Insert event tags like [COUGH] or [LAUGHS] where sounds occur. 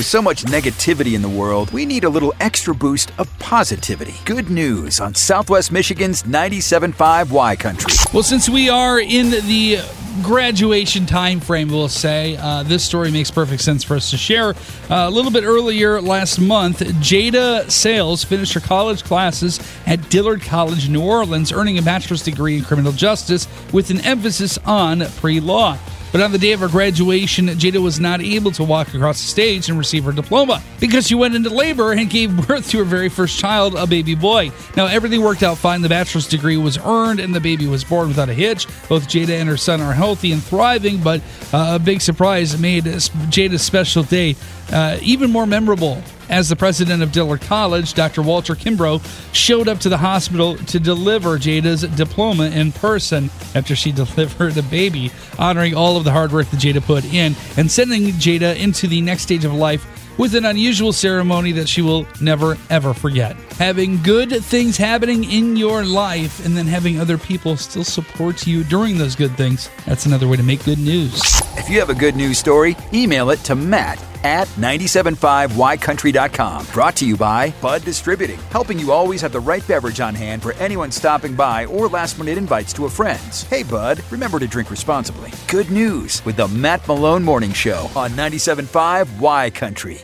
With so much negativity in the world, we need a little extra boost of positivity. Good news on Southwest Michigan's 97.5 Y Country. Well, since we are in the graduation time frame, we'll say uh, this story makes perfect sense for us to share. Uh, a little bit earlier last month, Jada Sayles finished her college classes at Dillard College, New Orleans, earning a bachelor's degree in criminal justice with an emphasis on pre law. But on the day of her graduation, Jada was not able to walk across the stage and receive her diploma because she went into labor and gave birth to her very first child, a baby boy. Now, everything worked out fine. The bachelor's degree was earned and the baby was born without a hitch. Both Jada and her son are healthy and thriving, but uh, a big surprise made Jada's special day uh, even more memorable as the president of Dillard College, Dr. Walter Kimbrough, showed up to the hospital to deliver Jada's diploma in person after she [LAUGHS] delivered the baby, honoring all of the hard work that Jada put in and sending Jada into the next stage of life with an unusual ceremony that she will never ever forget. Having good things happening in your life and then having other people still support you during those good things, that's another way to make good news. If you have a good news story, email it to Matt at 975ycountry.com. Brought to you by Bud Distributing, helping you always have the right beverage on hand for anyone stopping by or last minute invites to a friend's. Hey, Bud, remember to drink responsibly. Good news with the Matt Malone Morning Show on 975 Y Country.